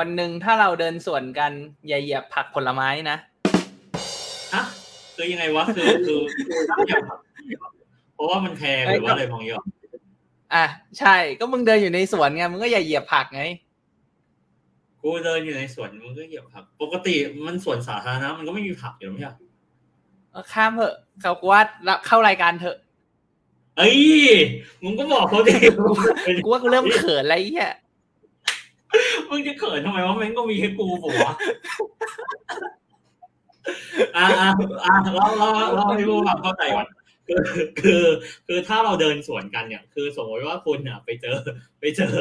วันหนึ่งถ้าเราเดินสวนกันอย่าเหยียบผักผลไม้นะฮะคือยังไงวะคือคือเพราะว่ามันแพงหรือว่าอะไรมองเยอะอะใช่ก็มึงเดินอยู่ในสวนไงมึงก็อย่าเหยียบผักไงกูเดินอยู่ในสวนมึงก็เหยียบผัก ปกติมันสวนสาธารณะมันก็ไม่มีผักอยู่ไม่ใช่ข้ามเถอะเขากว่าเข้ารายการเถอะเอ้ยมึงก็บอกเขาดิกูว่ากูเริ่มเขินอะไรเงี้ย มึงจะเขินทำไมวะแม่งก็มีแค่กูปะวะอ่าอ่าอ่าเราเราเราให้ผู้ฟังเข้าใจก่อนคือคือคือถ้าเราเดินสวนกันเนี่ย คือสมมติว่าคุณเนี่ยไปเจอ ไปเจอ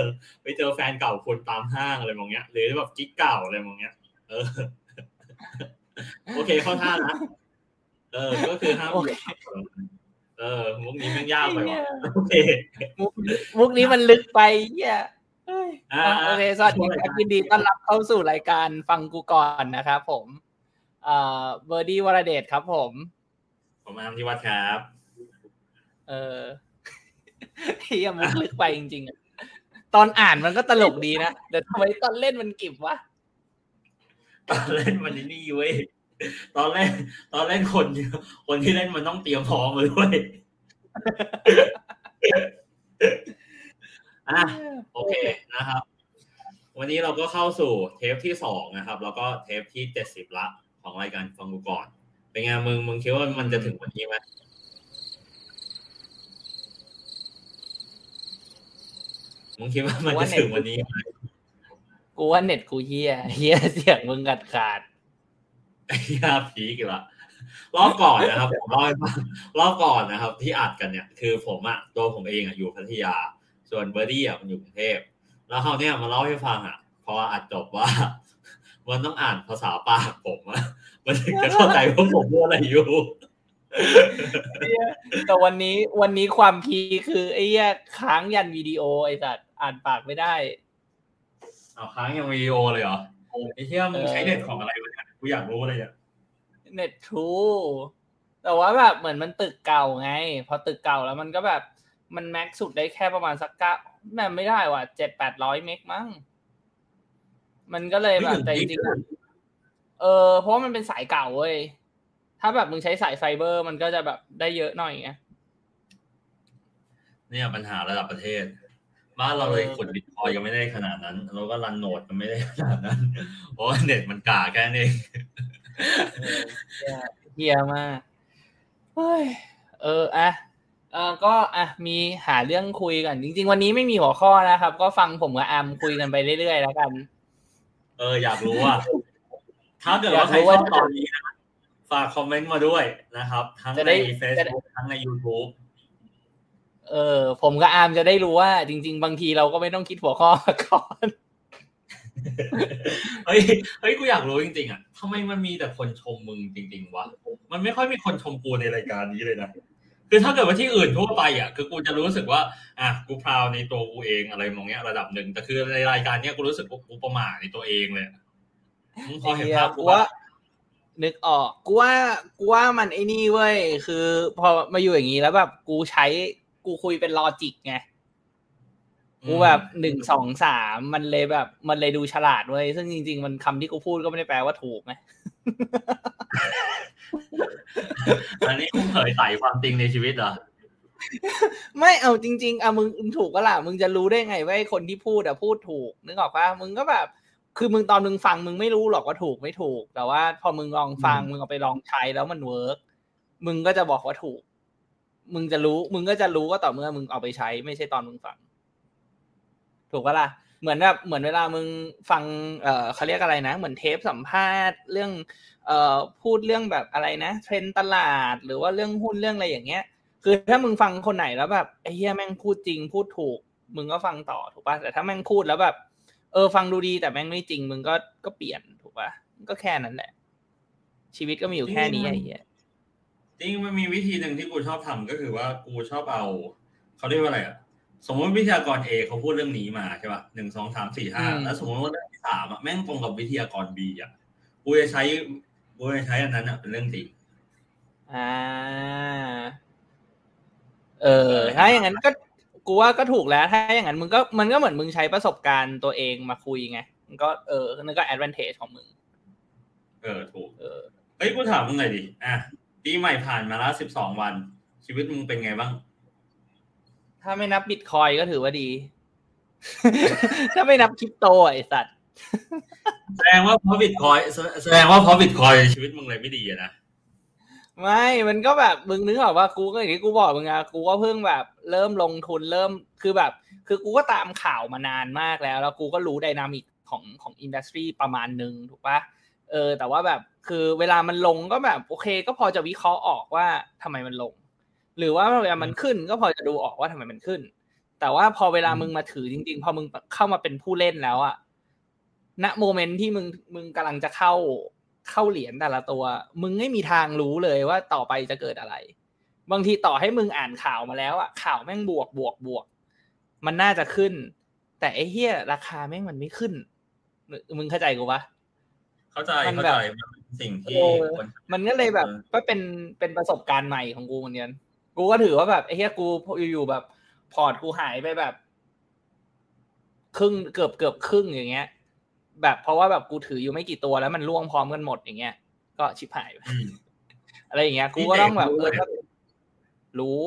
ไปเจอแฟนเก่าคุณตามห้างอะไรมองเงี้ย หรือแบบกิ๊กเก่าอะไรมองเงี้ย เออ โอเคเข้าท่านะเออ ก็คือห้ามเออมุกนี้มันยากไปว่ะโอเคมุกนี้มันลึกไปเหี้ย โอเคสวัสดีครับยินดีต้อนรับเข้าสู่รายการฟังกูก่อนนะครับผมเอ่อเบอร์ดี้วรเดชครับผม ผมอามที่วัดครับ เออเฮียมุกลึกไปจริงๆตอนอ่านมันก็ตลกดีนะแต่ทำไมตอนเล่นมันกิบวะตอนเล่นมันนี่เว้ยตอนเล่น ตอนเล่นคนคนที่เล่นมันต้องเตรียมพร้อมเลยด้วย อะโอเคนะครับ วันนี้เราก็เข้าสู่เทปที่สองนะครับ แล้วก็เทปที่เจ็ดสิบละของรายการฟังกูก่อน เป็นไงมึงมึงคิดว่ามันจะถึงวันนี้ไหมมึงคิดว่ามันจะถึงวันนี้ไหมกูว่าเน็ตกูเฮียเฮียเสียงมึงกัดขาดเฮียพีกี่ละรอบก่อนนะครับผมเล่าให้ฟังรอบก่อนนะครับ ที่อัดกันเนี่ย คือผมอะตัวผมเองอะอยู่พัทยา ส่วนเบอร์ดี้อะมันอยู่กรุงเทพแล้วเขาเนี่ยมาเล่าให้ฟังอะพออัดจบว่ามันต้องอ่านภาษาปากผมอะมันถึงจะเข้าใจว่าผมพูดอะไรอยู่แต่วันนี้วันนี้ความพีคือไอ้แยกค้างยันวิดีโอไอ้สัตว์อ่านปากไม่ได้เอาค้างยันวิดีโอเลยเหรอไอ้เหี้ยมึงใช้เน็ตของอะไรวะเนี่ยกูอยากรู้เลยอะเน็ตทรูแต่ว่าแบบเหมือนมันตึกเก่าไง พอตึกเก่าแล้วมันก็แบบ มัน max สุดได้แค่ประมาณสักเก้า meg ไม่ได้ว่ะเจ็ดแปดร้อย meg มั้งมันก็เลยแบบแต่จริงๆเออเพราะว่ามันเป็นสายเก่าเว้ยถ้าแบบมึงใช้สายไฟเบอร์ มันก็จะแบบได้เยอะหน่อยไงเนี่ยปัญหาระดับประเทศ บ้านเราเลยขนบิตคอยยังไม่ได้ขนาดนั้น เราก็รันโนดกันไม่ได้ขนาดนั้นเพราะว่าเน็ตมันกาแค่นี้เฮียมากเฮ้ยเอออะ เออก็อะมีหาเรื่องคุยกัน จริง ๆ วันนี้ไม่มีหัวข้อนะครับ ก็ฟังผมกับอามคุยกันไปเรื่อยๆแล้วกัน เออ อยากรู้ว่าถ้าเกิดว่าใครชอบตอนนี้นะฝากคอมเมนต์มาด้วยนะครับ ทั้งในเฟซบุ๊กทั้งใน YouTube เออ ผมกับอามจะได้รู้ว่า จริง ๆ บางทีเราก็ไม่ต้องคิดหัวข้อก่อนเฮ้ยเฮ้ยกูอยากรู้จริงๆอะทำไมมันมีแต่คนชมมึงจริง ๆวะมันไม่ค่อยมีคนชมกูในรายการนี้เลยนะ คือถ้าเกิดว่าที่อื่นทั่วไปอะคือกูจะรู้สึกว่า อะกูพราวในตัวกูเองอะไรมองเงี้ยระดับหนึ่งแต่คือในรายการเนี้ยกูรู้สึกกูประมาทในตัวเองเลยพอเห็นภาพกูว่านึกออกกูว่ากูว่ามันไอ้นี่เว้ยคือ พอมาอยู่อย่างนี้แล้วแบบกูใช้กูคุยเป็นลอจิกไง กูแบบหนึ่งสองสามมันเลยแบบ มันเลยดูฉลาดเว้ยซึ่งจริง ๆ มันคำที่กูพูดก็ไม่ได้แปลว่าถูกไงอันนี้คุณเผยไต่ความจริงในชีวิตเหรอไม่เอาจริง ๆอะมึงถูกก็ล่ะมึงจะรู้ได้ไงว่าคนที่พูดอะพูดถูกนึกออกปะมึงก็แบบ คือมึงตอนมึงฟังมึงไม่รู้หรอกว่าถูกไม่ถูก แต่ว่าพอมึงลองฟังมึงเอาไปลองใช้แล้วมัน work มึงก็จะบอกว่าถูก มึงจะรู้ มึงก็จะรู้ก็ต่อเมื่อมึงเอาไปใช้ ไม่ใช่ตอนมึงฟัง ถูกปะล่ะเหมือนแบบเหมือนเวลามึงฟังเอ่อเขาเรียกอะไรนะ เหมือนเทปสัมภาษณ์เรื่องเอ่อพูดเรื่องแบบอะไรนะ เทรนตลาดหรือว่าเรื่องหุ้นเรื่องอะไรอย่างเงี้ย คือถ้ามึงฟังคนไหนแล้วแบบไอ้เหี้ยแม่งพูดจริงพูดถูก มึงก็ฟังต่อถูกป่ะแต่ถ้าแม่งพูดแล้วแบบเออฟังดูดีแต่แม่งไม่จริง มึงก็ก็เปลี่ยนถูกป่ะก็แค่นั้นแหละ ชีวิตก็มีอยู่แค่นี้ไอ้เหี้ยจริงมันมีวิธีหนึ่งที่กูชอบทำก็คือว่ากูชอบเอาเขาเรียกว่าอะไรอะ สมมติวิทยากรเอเขาพูดเรื่องนี้มาใช่ป่ะหนึ่งสองสามสี่ห้าแล้วสมมติว่าเรื่องที่สามอะแม่งตรงกับวิทยากรบีอะกูจะใช้กูจะใช้อันนั้นอะเป็นเรื่องจริงอ่า เออ ถ้าอย่างนั้นก็กูว่าก็ถูกแล้ว ถ้าอย่างนั้นมึงก็มันก็เหมือนมึงใช้ประสบการณ์ตัวเองมาคุยไงก็เออนั่นก็ advantage ของมึง เออถูก เออเฮ้ยกูถามมึงหน่อยดิอะปีใหม่ผ่านมาแล้วสิบสองวัน ชีวิตมึงเป็นไงบ้าง ถ้าไม่นับบิตคอยก็ถือว่าดี ถ้าไม่นับคริปโตไอ้สัตว์ แสดงว่าเพราะบิตคอยแสดงว่าเพราะบิตคอยชีวิตมึงเลยไม่ดีอะนะ ไม่ มันก็แบบมึงนึกออกว่ากูก็อย่างที่กูบอกมึงอะกูก็เพิ่งแบบเริ่มลงทุนเริ่มคือแบบ คือกูก็ตามข่าวมานานมากแล้ว แล้วกูก็รู้ dynamic ของของ industry ประมาณหนึ่งถูกปะเออ แต่ว่าแบบคือเวลามันลงก็แบบ โอเค ก็พอจะวิเคราะห์ออกว่าทำไมมันลง หรือว่าเวลามันขึ้นก็พอจะดูออกว่าทำไมมันขึ้น แต่ว่าพอเวลามึงมาถือจริง ๆ พอมึงเข้ามาเป็นผู้เล่นแล้วอะณ moment ที่มึงมึงกำลังจะเข้าเข้าเหรียญแต่ละตัว มึงไม่มีทางรู้เลยว่าต่อไปจะเกิดอะไร บางทีต่อให้มึงอ่านข่าวมาแล้วอะข่าวแม่งบวกบวกบวก มันน่าจะขึ้น แต่ไอ้เฮียราคาแม่งมันไม่ขึ้น มึงเข้าใจกูปะเข้าใจมันเข้าแบบใจมันเป็นสิ่งที่เออคนมันก็เลยแบบก็เป็นเป็นประสบการณ์ใหม่ของกูเหมือนกัน กูก็ถือว่าแบบไอ้เฮียกูอยู่ๆแบบ พอร์ตกูหายไปแบบ ครึ่งเกือบเกือบครึ่งอย่างเงี้ย แบบเพราะว่าแบบกูถืออยู่ไม่กี่ตัวแล้วมันล่วงพร้อมกันหมดอย่างเงี้ยก็ชิบหายไปอืมอะไรอย่างเงี้ย กูก็ต้องแบบนี่เอเด็อกรู้ก็รู้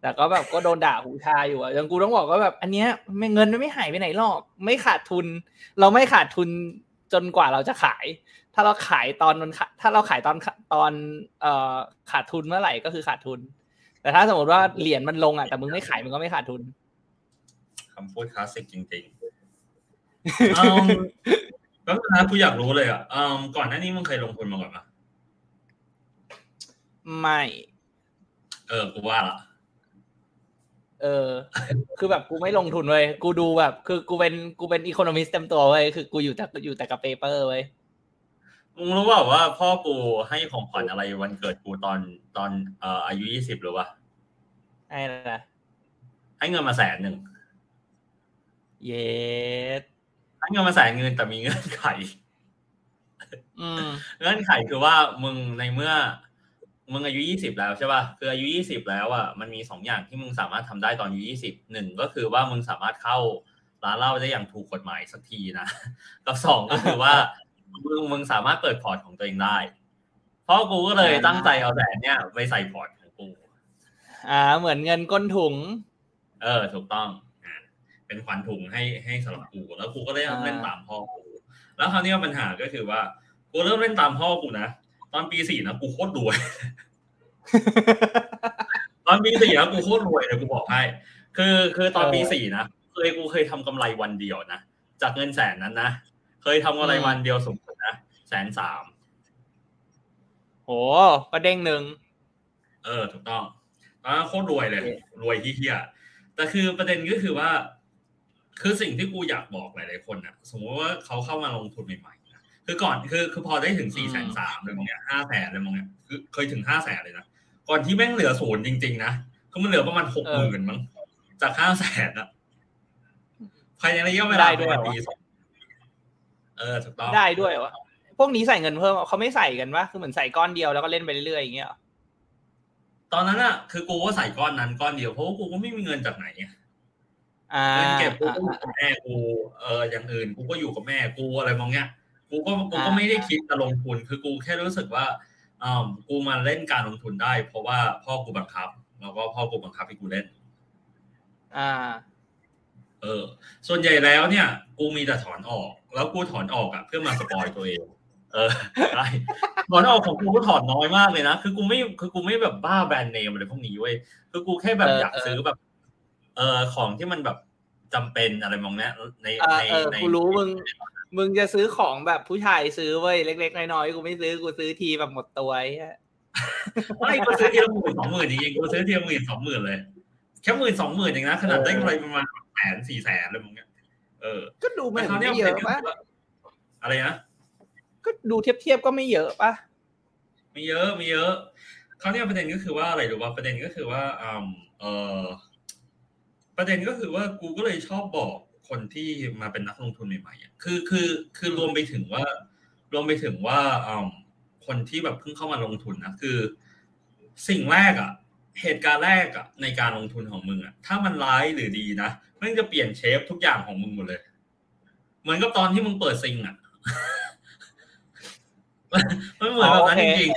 แต่ก็แบบก็โดนด่าหูชาอยู่อะยังกูต้องบอกว่าแบบ อันเนี้ยไม่เงินมันไม่หายไปไหนหรอก ไม่ขาดทุน เราไม่ขาดทุนจนกว่าเราจะขาย ถ้าเราขายตอนมันขาถ้าเราขายตอนตอน เอ่อขาดทุนเมื่อไหร่ก็คือขาดทุน แต่ถ้าสมมติว่าเหรียญมันลงอะแต่มึงไม่ขายมึงก็ไม่ขาดทุนคำพูดคลาสสิกจริงๆอืมแล้วนะกูอยากรู้เลยอะอืมก่อนหน้านี้มึงเคยลงทุนมาก่อนปะไม่ เออกูว่าละเออ คือแบบกูไม่ลงทุนเว้ยกูดูแบบ คือกูเป็นกูเป็นอีโคโนมิสเต็มตัวเว้ยคือกูอยู่แต่อยู่แต่กับเปเปอร์เว้ย มึงรู้เปล่าว่าพ่อกูให้ของขวัญอะไรวันเกิดกูตอนตอนเอ่ออายุยี่สิบหรือวะไอ้นะให้เงินมาแสนหนึ่งเยสให้เงินมาแสนเงินแต่มีเงื่อนไขอืมเงื่อนไขคือว่ามึงในเมื่อ มึงอายุยี่สิบแล้วใช่ป่ะคืออายุยี่สิบแล้วอะมันมีสองอย่างที่มึงสามารถทำได้ตอนอายุยี่สิบหนึ่งก็คือว่ามึงสามารถเข้าร้านเหล้าได้อย่างถูกกฎหมายสักทีนะกับสองก็คือว่า มึงมึงสามารถเปิดพอร์ตของตัวเองได้เพราะกูก็เลยตั้งใจเอาแสนเนี่ยไปใส่พอร์ตของกูอ่า เหมือนเงินก้นถุง เออ ถูกต้องอะเป็นขวัญถุงให้ให้สำหรับกูแล้วกูก็ได้เล่นตามพ่อกู แล้วคราวนี้ปัญหาก็คือว่ากูเริ่มเล่นตามพ่อกูนะตอนปีสี่นะกูโคตรรวยตอนปีสี่นะกูโคตรรวยเลยกูบอกให้คือคือตอนปีเออสี่นะเคยกูเคยทำกำไรวันเดียวนะจากเงินแสนนั้นนะ เคยทำกำไรอืมวันเดียวสูงสุดนะแสนสามโหก็เด้งหนึ่งเออถูกต้องตอนนั้นโคตรรวยเลย รวยที่เฮียแต่คือประเด็นก็คือว่า คือสิ่งที่กูอยากบอกหลายๆคนนะสมมติว่าเขาเข้ามาลงทุนใหม่ๆนะคือก่อนคือคือพอได้ถึงสี่แสนสามเลยมองเนี้ยห้าแสนเลยมองเนี้ยคือเคยถึงห้าแสนเลยนะก่อนที่แม่งเหลือศูนย์จริง ๆ นะคือมันเหลือประมาณหกหมื่นมั้งจากห้าแสนอะภายในระยะเวลาประมาณปีสอง เออถูกต้องได้ด้วยวะพวกนี้ใส่เงินเพิ่มเขาไม่ใส่กันวะคือเหมือนใส่ก้อนเดียวแล้วก็เล่นไปเรื่อยๆอย่างเงี้ยเหรอตอนนั้นอะคือกูก็ใส่ก้อนนั้นก้อนเดียวเพราะว่ากูก็ไม่มีเงินจากไหนอะอ่าเงินเก็บกูอ่าก็อยู่อ่ากับแม่กูเอออย่างอื่นกูก็อยู่กับแม่กูอะไรมองเนี้ยกูก็กูก็อ่าไม่ได้คิดจะลงทุน คือกูแค่รู้สึกว่าอ่ากูมาเล่นการลงทุนได้ เพราะว่าพ่อกูบังคับ แล้วก็พ่อกูบังคับให้กูเล่น อ่า เออ ส่วนใหญ่แล้วเนี่ย กูมีแต่ถอนออก แล้วกูถอนออกอะเพื่อมาสปอยตัวเอง เออใช่ถอนออกของกูก็ถอนน้อยมากเลยนะ คือกูไม่ คือกูไม่แบบบ้าแบรนด์เนมอะไรพวกนี้เว้ย คือกูแค่แบบเอออยากซื้อแบบ เออของที่มันแบบจำเป็นอะไรมองเนี้ยในอ่าในเออในกูรู้มึง มึงจะซื้อของแบบผู้ชายซื้อเว้ยเล็ก ๆ น้อยๆกูไม่ซื้อกูซื้อทีแบบหมดตัวไอ้เหี้ยไม่กูซื้อทีละหมื่นสองหมื่นจริงๆกูซื้อทีละหมื่นสองหมื่นเลยแค่หมื่นสองหมื่นเองนะขนาดได้กำไรประมาณ แสนสี่แสนอะไรมองเนี้ยเออ ก็ดูไม่แต่คราวไม่เนี้ยเยอะป็นปะอะไรนะก็ดูเทียบเทียบๆก็ไม่เยอะปะมีเยอะมีเยอะคราวเนี้ยประเด็นก็คือว่าอะไรรู้ป่ะประเด็นก็คือว่าอืมเออประเด็นก็คือว่ากูก็เลยชอบบอกคนที่มาเป็นนักลงทุนใหม่ๆอะคือคือคือรวมไปถึงว่า รวมไปถึงว่าอืมคนที่แบบเพิ่งเข้ามาลงทุนนะคือ สิ่งแรกอะ เหตุการณ์แรกอะในการลงทุนของมึงอะถ้ามันร้ายหรือดีนะมันจะเปลี่ยนเชฟทุกอย่างของมึงหมดเลย เหมือนกับตอนที่มึงเปิดซิงอะมันเหมือนแบบนั้นจริง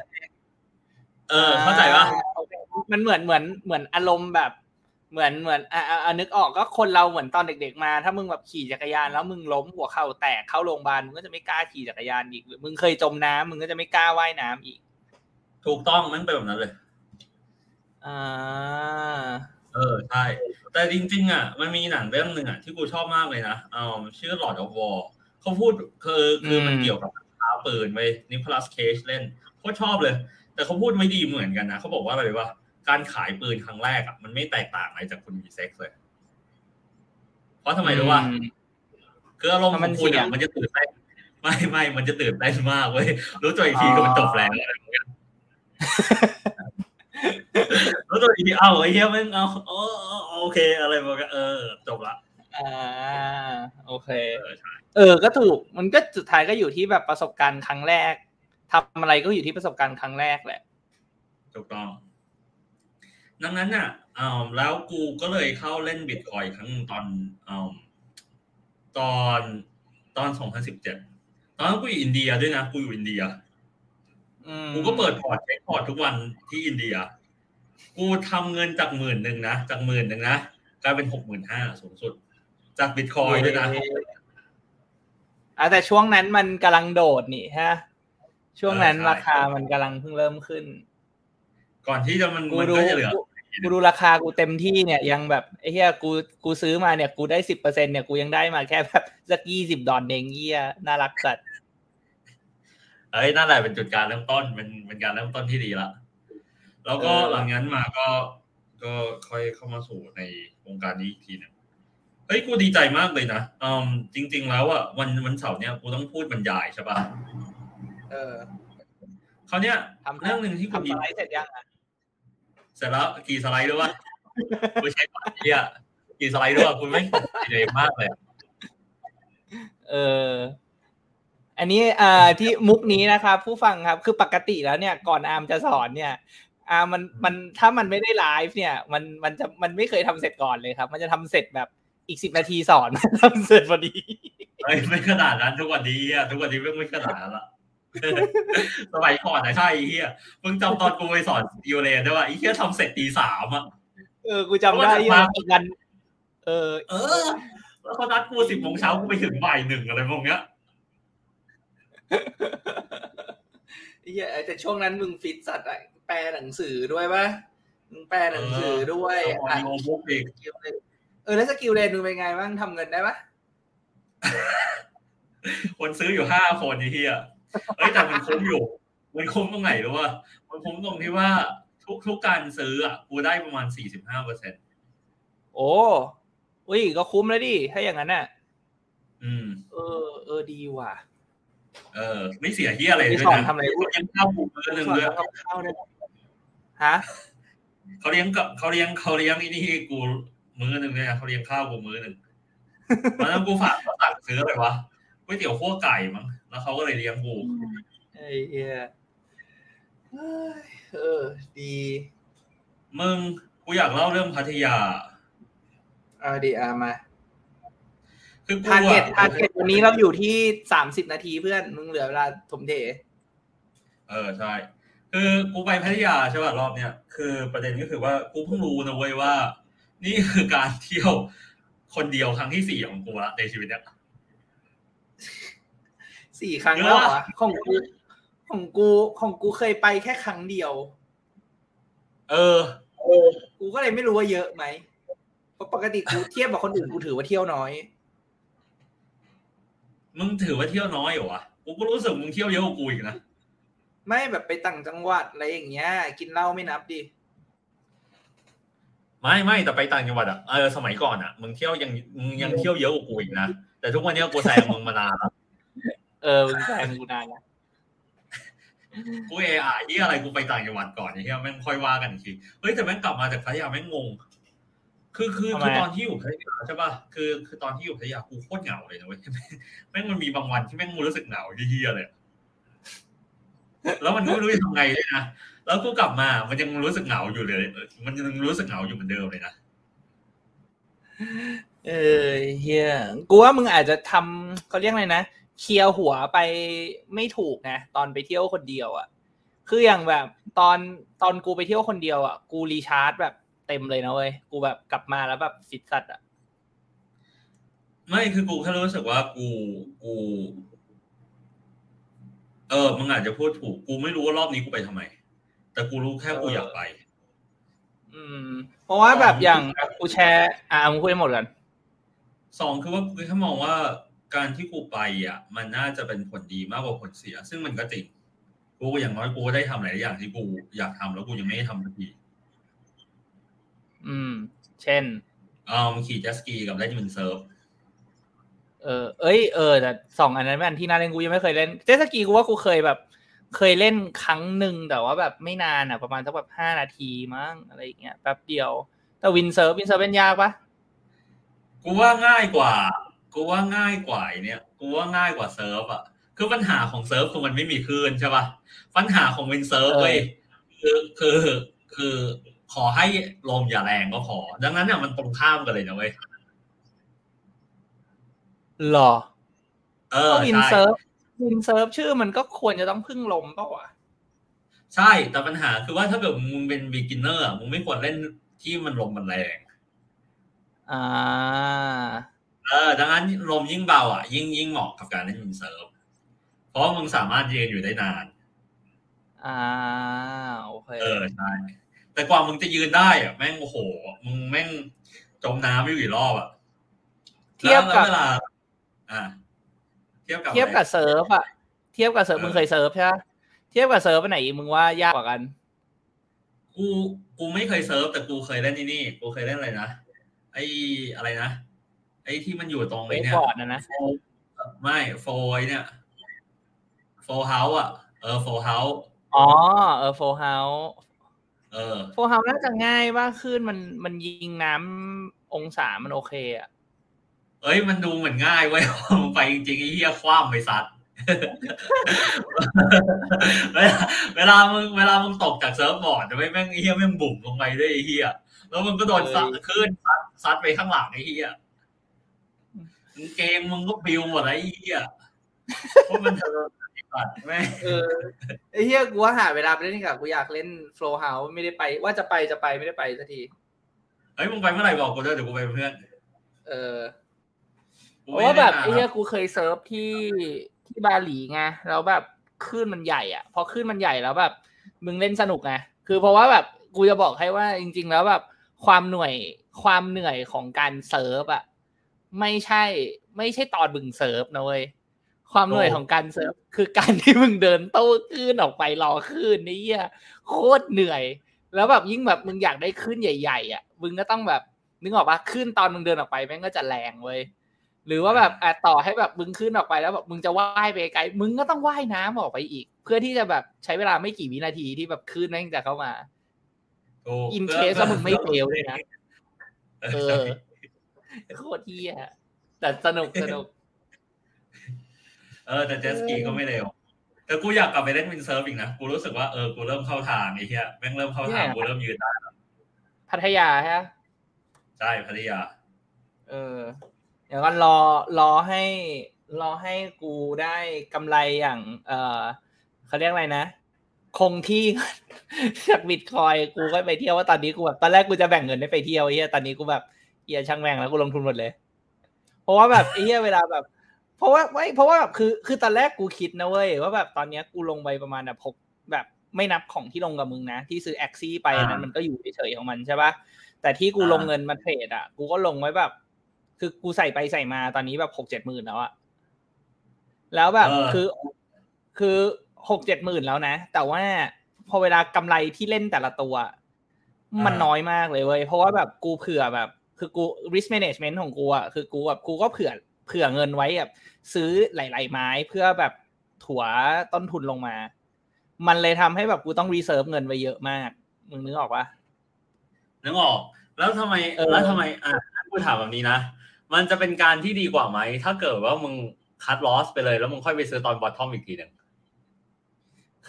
ๆเออ เข้าใจปะโอเคมันเหมือนเหมือนเหมือนอารมณ์แบบ เหมือนเหมือนอ่าอ่านึกออกก็คนเราเหมือนตอนเด็ก ๆ มา ถ้ามึงแบบขี่จักรยานแล้วมึงล้มหัวเข่าแตกเข้าโรงพยาบาลมึงก็จะไม่กล้าขี่จักรยานอีกหรือมึงเคยจมน้ำมึงก็จะไม่กล้าว่ายน้ำอีก ถูกต้องมันเป็นแบบนั้นเลย อ่าเออใช่ แต่จริงๆอะมันมีหนังเรื่องหนึ่งอะที่กูชอบมากเลยนะอ่าชื่อ Lord of War เขาพูดคือคือมันเกี่ยวกับท้าปืนไปนิโคลัสเคจเล่นโคตรชอบเลย แต่เขาพูดไม่ดีเหมือนกันนะเขาบอกว่าอะไรว่าการขายปืนครั้งแรกอะมันไม่แตกต่างอะไรจากคุณมีเซ็กซ์เลย เพราะทำไมรู้ว่าคืออารมณ์ของคุณอะมันจะตื่นเต้นไม่ไม่มันจะตื่นเต้นมากเว้ยรู้ตัวอีกทีก็มันจบแล้ว อะไรอย่างเงี้ยรู้ตัวอีกทีเอ้าไอ้เหี้ยมึงเอาโอโอเค อะไรบอกเออ จบละอ่าโอเคเออใช่เออ ก็ถูก มันก็สุดท้ายก็อยู่ที่แบบประสบการณ์ครั้งแรกทำอะไรก็อยู่ที่ประสบการณ์ครั้งแรกแหละถูกต้อง ดังนั้นน่ะอ่าแล้วกูก็เลยเข้าเล่นบิตคอยครั้งหนึ่งตอนอ่าตอนตอนสองพันสิบเจ็ดตอนนั้นกูอยู่อินเดียด้วยนะ กูอยู่อินเดียอืม กูก็เปิด port เช็ค port ทุกวันที่อินเดีย กูทำเงินจากหมื่นหนึ่งนะจากหมื่นหนึ่งนะกลายเป็นหกหมื่นห้าสูงสุด จากบิตคอยด้วยนะอะแต่ช่วงนั้นมันกำลังโดดนี่ฮะ ช่วงนั้นราคามันกำลังเพิ่งเริ่มขึ้น ก่อนที่จะมันกูมันดูก็จะเหลือกูกูดูราคากูเต็มที่เนี่ยยังแบบไอ้เหี้ยกูกูซื้อมาเนี่ย กูได้สิบเปอร์เซ็นเนี่ยกูยังได้มาแค่แบบสักยี่สิบดอลเองเหี้ยน่ารักสัตว์ เอ้ยนั่นแหละเป็นจุดการเริ่มต้นเป็นเป็นการเริ่มต้นที่ดีละแล้วก็หลังนั้นมาก็ก็ค่อยเข้ามาสู่ในวงการนี้อีกทีหนึงเฮ้ยกูดีใจมากเลยนะอืมจริง ๆ แล้วอะวันวันเสาร์เนี้ยกูต้องพูดบรรยายใช่ป่ะเออเขาวเนี้ยทำเรื่องหนึ่งที่กูทำดีสไลด์เสร็จยังอะเสร็จแล้วกี่สไลด์ด้วยวะกูใช้ปากเหียกี่สไลด์ด้วยวะกูไม่ดีใจมากเลย เออ อันนี้อ่าที่มุกนี้นะครับผู้ฟังครับคือปกติแล้วเนี่ยก่อนอาร์มจะสอนเนี่ยอาร์มมันมันถ้ามันไม่ได้ไลฟ์เนี่ย มันมันจะมันไม่เคยทำเสร็จก่อนเลยครับ มันจะทำเสร็จแบบอีกสิบนาทีสอนทำเสร็จพอดีเฮ้ยไม่ขนาดนั้นทุกวันนี้อะทุกวันนี้ไม่ขนาดนั้นละสมัยก่อนนะใช่ไอ้เฮียมึงจำตอนกูไปสอนยูเรนได้ป่ะไอ้เฮียทำเสร็จตีสามอะเออกูจำได้เพราะว่าที่มาอีกวัน เออ เออ แล้วเขานัดกูสิบโมงเช้ากูไปถึงบ่ายหนึ่งอะไรพวกเนี้ย ไอ้ เหี้ยแต่ช่วงนั้นมึงฟิตสัตว์อะแปลหนังสือด้วยปะมึงแปลหนังสือด้วยอออะโนบุ๊กอีกเออแล้วสกิลเรียนมึงเป็นไงบ้างทำเงินได้ปะคนซื้ออยู่ห้าคนไอ้เฮียเฮ้ยแต่มันคุ้มอยู่ มันคุ้มตรงไหนรู้ป่ะมันคุ้มตรงที่ว่าทุกทุกการซื้ออะกูได้ประมาณสี่สิบห้าเปอร์เซ็นต์โอ้อุ้ยก็คุ้มแล้วดิ ถ้าอย่างนั้นน่ะ อืม เออ เออดีว่ะ เออ ไม่เสียเฮียอะไรมีด้วยสอนนะทำอะไรเขาเลี้ยงข้าวกูมื้อหนึ่งด้วยสอนทำข้าวได้ปะฮะเขาเลี้ยงกับเขาเลี้ยงเขาเลี้ยงไอ้นี่ให้กูมื้อหนึ่งเลยนะเขาเลี้ยงข้าวกูมื้อหนึ่งวันนั้นกูฝากเขาสั่งซื้ออะไรวะก๋วยเตี๋ยวคั่วไก่มั้งแล้วเขาก็เลยเลี้ยงกูไอ้เหี้ยเอ้ยเออดี มึงกูอยากเล่าเรื่องพัทยาเอาดีอามา คือกู target อะ target วันนี้เราอยู่ที่สามสิบนาทีเพื่อนมึงเหลือเวลาถมเท เออใช่ คือกูไปพัทยาใช่ป่ะรอบเนี้ยคือประเด็นก็คือว่ากูเพิ่งรู้นะเว้ยว่า นี่คือการเที่ยวคนเดียวครั้งที่สี่ของกูละในชีวิตเนี้ยสี่ครั้งแล้วเหรอของกูของกูของกูเคยไปแค่ครั้งเดียว เออกูก็เลยไม่รู้ว่าเยอะไหมเพราะปกติกูเทียบกับคนอื่นกูถือว่าเที่ยวน้อย มึงถือว่าเที่ยวน้อยเหรอวะกูก็รู้สึกมึงเที่ยวเยอะกว่ากูอีกนะไม่แบบไปต่างจังหวัดอะไรอย่างเงี้ย กินเหล้าไม่นับดิไม่ไม่แต่ไปต่างจังหวัดอะเออสมัยก่อนอะมึงเที่ยวยังมึงยังเที่ยวเยอะกว่ากูอีกนะแต่ทุกวันเนี้ยกูแซงมึงมานานแล้วเออมึงแซงกูนานละกูเอไอที่อะไรกูไปต่างจังหวัดก่อนไอ้เหี้ยแม่งค่อยว่ากันอีกทีเฮ้ยแต่แม่งกลับมาจากพัทยาแม่งงง คือคือคือตอนที่อยู่พัทยาใช่ป่ะคือคือตอนที่อยู่พัทยากูโคตรเหงาเลยนะเว้ยแม่งมันมีบางวันที่แม่งรู้สึกเหงาเฮี้ยๆเลยแล้วมันก็ไม่รู้จะทำไงเลยนะแล้วกูกลับมา มันยังรู้สึกเหงาอยู่เลยเออมันยังรู้สึกเหงาอยู่เหมือนเดิมเลยนะเออเฮียกูว่ามึงอาจจะทำเขาเรียกอะไรนะเคลียร์หัวไปไม่ถูกไงตอนไปเที่ยวคนเดียวอะ คืออย่างแบบ ตอนตอนกูไปเที่ยวคนเดียวอะ กูรีชาร์จแบบ เต็มเลยนะเว้ยกูแบบกลับมาแล้วแบบฟิตสัตว์อะไม่คือกูแค่รู้สึกว่ากูกู เออมึงอาจจะพูดถูก กูไม่รู้ว่ารอบนี้กูไปทำไม แต่กูรู้แค่กูอยากไป อืม เพราะว่าแบบอย่างแบบกูแชร์ อะมึงพูดให้หมดกันสองคือว่ากูแค่มองว่าการที่กูไปอะ มันน่าจะเป็นผลดีมากกว่าผลเสีย ซึ่งมันก็จริงกูอย่างน้อยกูก็ได้ทำหลายอย่างที่กูอยากทำแล้วกูยังไม่ได้ทำสักที อืม เช่นอ่าขี่เจ็ตสกีกับเล่น windsurfเออเอ้ยเออแต่สองอันนั้นเป็นอันที่น่าเล่นกูยังไม่เคยเล่นเจ็ตสกีกูว่ากูเคยแบบ เคยเล่นครั้งหนึ่งแต่ว่าแบบไม่นานอะ ประมาณสักแบบห้านาทีมั้งอะไรอย่างเงี้ยแป๊บเดียว แต่ windsurf windsurf เป็นยากปะกูว่าง่ายกว่า กูว่าง่ายกว่าไอ้เนี่ยกูว่าง่ายกว่า surf อะคือปัญหาของ surf คือมันไม่มีคลื่นใช่ป่ะปัญหาของ windsurf เว้ยคือคือคือ ขอให้ลมอย่าแรงก็พอ ดังนั้นเนี่ยมันตรงข้ามกันเลยนะเว้ยหรอ เออก็ wind ใช่ surf windsurf ชื่อมันก็ควรจะต้องพึ่งลมเปล่าวะใช่ แต่ปัญหาคือว่าถ้าเกิดมึงเป็น beginner อะมึงไม่ควรเล่นที่มันลมมันแรงอ่า เออ ดังนั้นลมยิ่งเบาอะ ยิ่งยิ่งเหมาะกับการเล่น windsurf เพราะว่ามึงสามารถยืนอยู่ได้นาน อ่า โอเค เออ ใช่ แต่กว่ามึงจะยืนได้อะแม่งโอ้โห มึงแม่งจมน้ำไม่อยู่กี่รอบอะเทียบกับแล้วเวลาอ่าเทียบกับเทียบกับอะไร surf อะเทียบกับ surf เออมึงเคย surf ใช่ไหมเทียบกับเซิร์ฟอันไหนมึงว่ายากกว่ากัน กูกูไม่เคย surf แต่กูเคยเล่นที่นี่กูเคยเล่นอะไรนะไออะไรนะไอที่มันอยู่ตรงเวไอ้กเนี่ยบอร์ดนะนะโฟไม่โฟไอเนี่ยโฟเฮาส์อะเออโฟเฮาส์อ๋อเออโฟเฮาส์ เออโฟเฮาส์น่าจะง่ายว่าขึ้นมันมันยิงน้ำองศามันโอเคอะเอ้ยมันดูเหมือนง่ายเว้ยมึงไปจริงๆไอ้เหี้ยคว่ำไปสัตว์เวลาเวลามึงเวลามึงตกจากเซิร์ฟบอร์ดจะไม่แม่งไอ้เหี้ยแม่งบุ่มลงไปด้วยไอ้เหี้ยแล้วมึงก็โดนซัดขึ้นซัดซัดไปข้างหลังไอ้เหี้ยกางเกงมึงก็ปลิวหมดไอ้เหี้ยเพราะมันเธอ ไอ้สัตว์แม่งเออไอ้เหี้ยกูว่าหาเวลาไปเล่นกับกูอยากเล่น Flow House ไม่ได้ไป ว่าจะไปจะไปไม่ได้ไปสักทีเฮ้ยมึงไปเมื่อไหร่บอกกูด้วยเดี๋ยวกูไปเป็นเพื่อน เออกูเพไม่ราะว่าได้แบบมาไอ้เหี้ยกูเคย surf ที่ที่บาหลีไงแล้วแบบคลื่นมันใหญ่อะพอคลื่นมันใหญ่แล้วแบบ มึงเล่นสนุกไงคือเพราะว่าแบบกูจะบอกให้ว่าจริง ๆ แล้วแบบความเหนื่อยความเหนื่อยของการ surf อะไม่ใช่ ไม่ใช่ตอนมึง surf นะเว้ย ความเหนื่อยของการ surf คือการที่มึงเดินโต้คลื่นออกไปรอคลื่นนี่เหี้ยโคตรเหนื่อย แล้วแบบยิ่งแบบมึงอยากได้คลื่นใหญ่ๆอะมึงก็ต้องแบบนึกออกปะคลื่นตอนมึงเดินออกไปแม่งก็จะแรงเว้ยหรือว่าแบบอะต่อให้แบบมึงขึ้นออกไปแล้วแบบมึงจะว่ายไปไกลมึงก็ต้องว่ายน้ำออกไปอีก เพื่อที่จะแบบใช้เวลาไม่กี่วินาทีที่แบบคลื่นแม่งจะเข้ามาถูก in case ว่ามึงไม่ fail เลยนะเอเอออโคตรเหี้ยแต่สนุกสนุก เออแต่เจ็ตสกีก็ไม่เลว แต่กูอยากกลับไปเล่น windsurf อีกนะ กูรู้สึกว่าเออ กูเริ่มเข้าทางไอ้เหี้ยแม่งเริ่มเข้าทางกูเริ่มยืนได้พัทยาฮะใช่พัทยา เออ เดี๋ยวก็รอรอให้ รอให้กูได้กำไรอย่าง เออเขาเรียกอะไรนะคงที่จากบิตคอยกูก็ไปเที่ยวว่าตอนนี้กูแบบตอนแรกกูจะแบ่งเงินให้ไปเที่ยวไอ้เหี้ยตอนนี้กูแบบเหี้ยช่างแม่งแล้วกูลงทุนหมดเลย เพราะว่าแบบไอ้เหี้ยเวลาแบบ เพราะว่าไม่เพราะว่าแบบคือคือตอนแรกกูคิดนะเว้ยว่าแบบตอนเนี้ยกูลงไปประมาณแบบหกแบบไม่นับของที่ลงกับมึงนะ ที่ซื้อแอคซี่ไปอันนั้นมันก็อยู่เฉยๆของมันใช่ปะแต่ที่กูอ่าลงเงินมาเทรดอะ กูก็ลงไว้แบบ คือกูใส่ไปใส่มาตอนนี้แบบหกเจ็ดหมื่นแล้วอะแล้วแบบเออคือคือหกเจ็ดหมื่นแล้วนะ แต่ว่าพอเวลากำไรที่เล่นแต่ละตัว มันน้อยมากเลยเว้ยเพราะว่าแบบกูเผื่อแบบ คือกู risk management ของกูอะคือกูแบบกูก็เผื่อ เผื่อเงินไว้แบบซื้อหลาย ๆ ไม้เพื่อแบบถัวต้นทุนลงมา มันเลยทำให้แบบกูต้อง reserve เงินไว้เยอะมาก มึงนึกออกปะนึกออก แล้วทำไมเออแล้วทำไมอะกูถามแบบนี้นะ มันจะเป็นการที่ดีกว่าไหม ถ้าเกิดว่ามึง cut loss ไปเลยแล้วมึงค่อยไปซื้อตอน bottom อีกทีหนึ่ง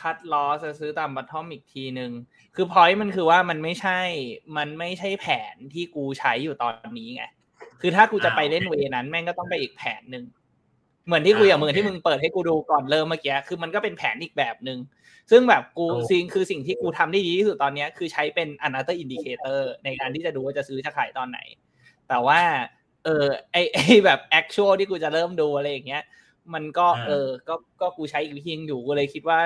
cut loss ซื้อตาม bottom อีกทีหนึ่งคือ point มันคือว่ามันไม่ใช่ มันไม่ใช่แผนที่กูใช้อยู่ตอนนี้ไง คือถ้ากูจะไปเล่น way นั้นแม่งก็ต้องไปอีกแผนหนึ่งเหมือนที่คุยกับมึงที่มึงเปิดให้กูดูก่อนเริ่มเมื่อกี้คือมันก็เป็นแผนอีกแบบหนึ่งซึ่งแบบกูสิ่งคือสิ่งที่กูทำได้ดีที่สุดตอนนี้คือใช้เป็น another indicator ในการที่จะดูว่าจะซื้อจะขายตอนไหน แต่ว่า เออไอไอแบบ actual ที่กูจะเริ่มดูอะไรอย่างเงี้ย มันก็เออก็ก็กูใช้อีกวิธีอยู่กูเลยคิดว่า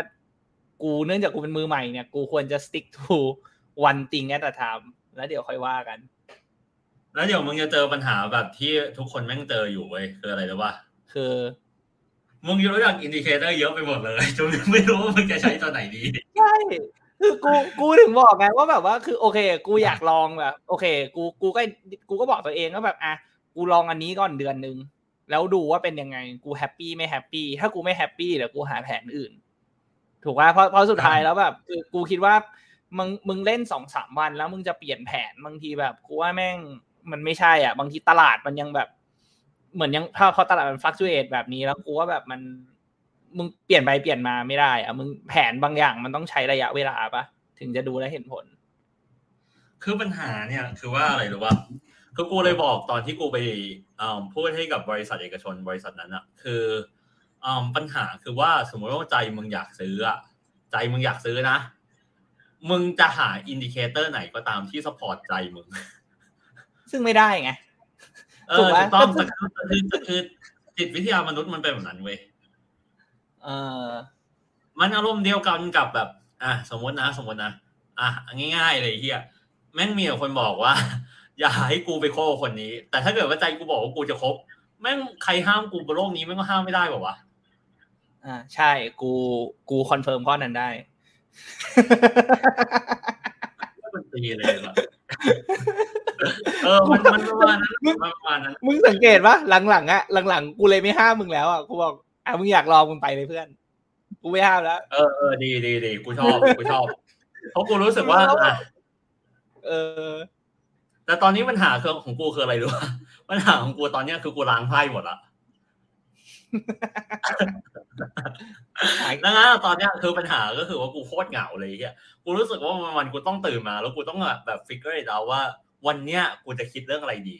กูเนื่องจากกูเป็นมือใหม่เนี่ย กูควรจะ stick to one thing at a time แล้วเดี๋ยวค่อยว่ากัน แล้วเดี๋ยวมึงจะเจอปัญหาแบบที่ทุกคนแม่งเจออยู่เว้ยคืออะไรรู้ป่ะคือ มึงรู้จัก indicator เยอะไปหมดเลยจนไม่รู้ว่ามึงจะใช้ตัวไหนดีใช่คือกูกูถึงบอกไงว่าแบบว่าคือโอเค กูอยากลองแบบ โอเค กูกูก็กูก็บอกตัวเองก็แบบอะกูลองอันนี้ก่อนเดือนหนึ่งแล้วดูว่าเป็นยังไงกู happy ไม่ happy ถ้ากูไม่ happy เดี๋ยวกูหาแผนอื่น ถูกป่ะเพราะเพราะสุดท้ายแล้วแบบคือกูคิดว่ามึงมึงเล่นสองสามวันแล้วมึงจะเปลี่ยนแผนบางทีแบบกูว่าแม่ง มันไม่ใช่อะ บางทีตลาดมันยังแบบ เหมือนยังพอพอตลาดมัน fluctuate แบบนี้แล้วกูว่าแบบมันมึงเปลี่ยนไปเปลี่ยนมาไม่ได้อะมึงแผนบางอย่างมันต้องใช้ระยะเวลาปะถึงจะดูและเห็นผล คือปัญหาเนี่ยคือว่าอะไรหรือว่าคือกูเลยบอกตอนที่กูไปพูดให้กับบริษัทเอกชนบริษัทนั้นอะคือปัญหาคือว่าสมมติว่าใจมึงอยากซื้ออะใจมึงอยากซื้อนะ มึงจะหา indicator ไหนก็ตามที่ support ใจมึง ซึ่งไม่ได้ไงเออถูกต้องแต่คือคือจิตวิทยามนุษย์มันเป็นแบบนั้นเว้ยเออมันอารมณ์เดียวกันกับแบบ อะสมมตินะ สมมตินะอะง่ายๆเลยเหี้ยแม่งมีคนบอกว่า อย่าให้กูไปคบคนนี้ แต่ถ้าเกิดว่าใจกูบอกว่ากูจะคบแม่งใครห้ามกูบนโลกนี้แม่งก็ห้ามไม่ได้บอกว่าอ่าใช่กูกู confirm ข้อนั้นได้ มันตีเลยแบบเออมันมันประมาณนั้นประมาณนั้นมึงสังเกตปะหลังๆอะหลังๆ กูเลยไม่ห้ามมึงแล้วอะกูบอกอะมึงอยากลองมึงไปเลยเพื่อน กูไม่ห้ามแล้ว เออเออดีดีดีกูชอบกูชอบเพราะกูรู้สึกว่าอะเออ แต่ตอนนี้ปัญหาคือของกูคืออะไรรู้ป่ะปัญหาของกูตอนเนี้ยคือกูล้างไพ่หมดละ ดังนั้นตอนเนี้ยคือปัญหาก็คือว่ากูโคตรเหงาเลยเฮียกูรู้สึกว่าวันกูต้องตื่นมา แล้วกูต้องแบบฟิกเกอร์เอาว่า วันเนี้ยกูจะคิดเรื่องอะไรดี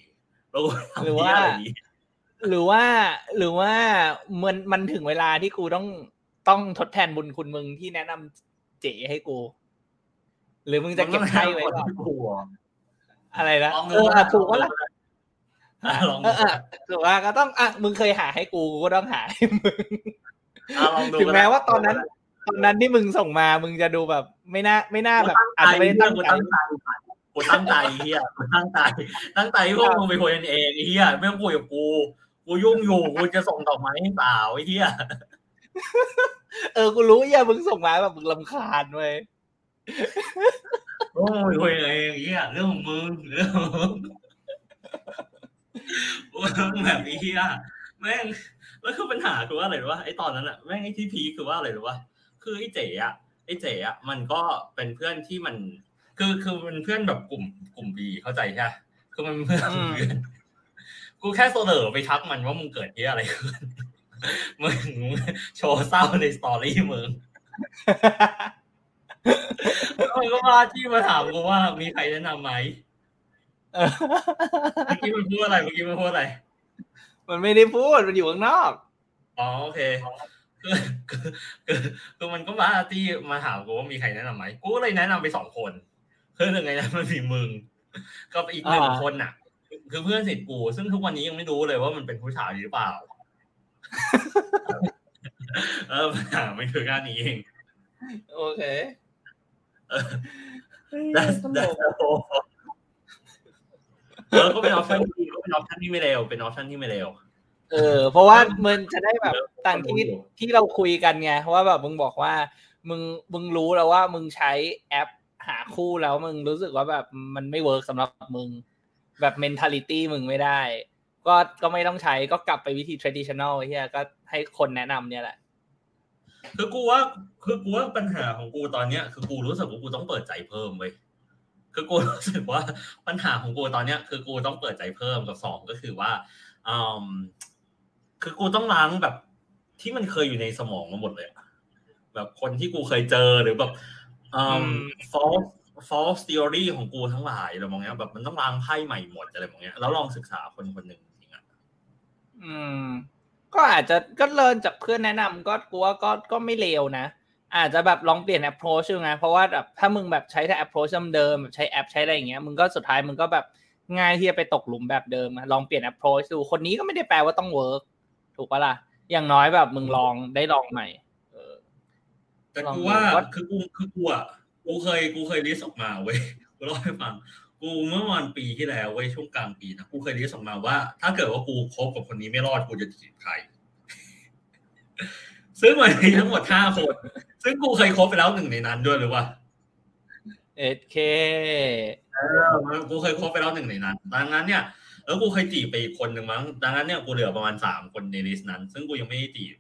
แล้วกูทำหรือที่ว่าอะไรดีหรือว่าหรือว่ามันมันถึงเวลาที่กูต้องต้องทดแทนบุญคุณมึงที่แนะนำเจ๋ให้กู หรือมึงจะเก็บไพ่ไว้ก่อนกูอะอะไรนะลองเอดูออะถูกว่าล่ะอะลองเอดูอเออถูกว่าก็ต้องอะมึงเคยหาให้กูกูก็ต้องหาให้มึงอะลองดู ถึงแม้ว่าตอนนั้น ตอนนั้นที่มึงส่งมามึงจะดูแบบ ไม่น่าไม่น่าแบบอาจจะไม่ได้ตั้งกูใจตั้งใจกูตั้งใจเฮียกูตั้งใจ ตั้งใจที่พวกมึงไปคุยกันเองไอ้เฮียไม่ต้องคุยกับกู กูยุ่งอยู่กูจะส่งดอกไม้ให้สาวไอ้เฮียเออ กูรู้อย่ามึงส่งมาแบบมึงลำคาญเว้ยโอ้ยคุยเองไอ้เฮียเรื่องของมึงเรื่องของมึงแบบไอ้เฮียแม่ง แล้วคือปัญหาคือว่าอะไรรู้ป่ะไอ้ตอนนั้นอะแม่งไอ้ที่พีคคือว่าอะไรรู้ป่ะคือไอ้เจ๋อะไอ้เจ๋อะมันก็เป็นเพื่อนที่มัน คือคือมันเพื่อนแบบกลุ่มกลุ่มบีเข้าใจใช่ไหมคือมันเพื่อนเพื่อนกูแค่เสนอไปทักมันว่ามึงเกิดที่อะไรขึ้นมึงโชว์เศร้าในสตอรี่มึงมันก็มาที่มาถามกูว่ามีใครแนะนำไหมเออเมื่อกี้มันพูดอะไรเมื่อกี้มันพูดอะไร มันไม่ได้พูดมันอยู่ข้างนอกอ๋อโอเคคือคือคือคือมันก็มาที่มาถามกูว่ามีใครแนะนำไหมกูก็เลยแนะนำไปสองคนคือหนึ่งในนั้นมันมีมึงกับอีกหนึ่งอ่าคนน่ะ คือเพื่อนสนิทกู ซึ่งทุกวันนี้ยังไม่รู้เลยว่ามันเป็นผู้ชายหรือเปล่า เออปัญหามันคือการนี้เอง โอเค that's that's the whole เออก็เป็น option ที่ก็เป็น option ที่ไม่เลวเป็น option ที่ไม่เลวเออ เพราะว่ามันจะได้แบบต่างที่ที่เราคุยกันไงว่าแบบมึงบอกว่า มึงมึงรู้แล้วว่ามึงใช้แอปหาคู่แล้วมึงรู้สึกว่าแบบมันไม่ work สำหรับมึง แบบ mentality มึงไม่ได้ ก็ก็ไม่ต้องใช้ก็กลับไปวิธี traditional ไอ้เฮียก็ให้คนแนะนำเนี่ยแหละ คือกูว่าคือกูว่าปัญหาของกูตอนเนี้ย คือกูรู้สึกว่ากูต้องเปิดใจเพิ่มเว้ย คือกูรู้สึกว่าปัญหาของกูตอนเนี้ย คือกูต้องเปิดใจเพิ่มกับสองก็คือว่าอืมคือกูต้องล้างแบบที่มันเคยอยู่ในสมองมาหมดเลยอะแบบคนที่กูเคยเจอหรือแบบอืม false false theory ของกูทั้งหลายอะไรมองเงี้ยแบบมันต้องล้างไพ่ใหม่หมดอะไรมองเงี้ยแล้วลองศึกษาคนคนหนึ่งจริงอะอืม ก็อาจจะก็เริ่มจากเพื่อนแนะนำก็กูว่าก็ก็ไม่เลวนะ อาจจะแบบลองเปลี่ยน approach ดูไงเพราะว่าแบบถ้ามึงแบบใช้แต่ approach เดิมๆแบบใช้แอปใช้อะไรอย่างเงี้ยมึงก็สุดท้ายมึงก็แบบง่ายที่จะไปตกหลุมแบบเดิมอะลองเปลี่ยน approach ดูคนนี้ก็ไม่ได้แปลว่าต้อง work ถูกปะล่ะอย่างน้อยแบบมึงลองได้ลองใหม่เออแต่กูลองดูว่าว่าคือกูคือกูอะกูเคยกูเคย list ออกมาเว้ยกูเล่าให้ฟัง กูเมื่อวันปีที่แล้วเว้ยช่วงกลางปีนะกูเคย list ออกมาว่า ถ้าเกิดว่ากูคบกับคนนี้ไม่รอดกูจะจีบใครซึ่งมันมีทั้งหมดห้าคน ซึ่งกูเคยคบไปแล้วหนึ่งในนั้นด้วยหรือว่าเอ็ดเคเออกูเคยคบไปแล้วหนึ่งในนั้น ดังนั้นเนี่ย แล้วกูเคยจีบไปอีกคนหนึ่งมั้ง ดังนั้นเนี่ยกูเหลือประมาณสามคนใน list นั้น ซึ่งกูยังไม่ได้จีบ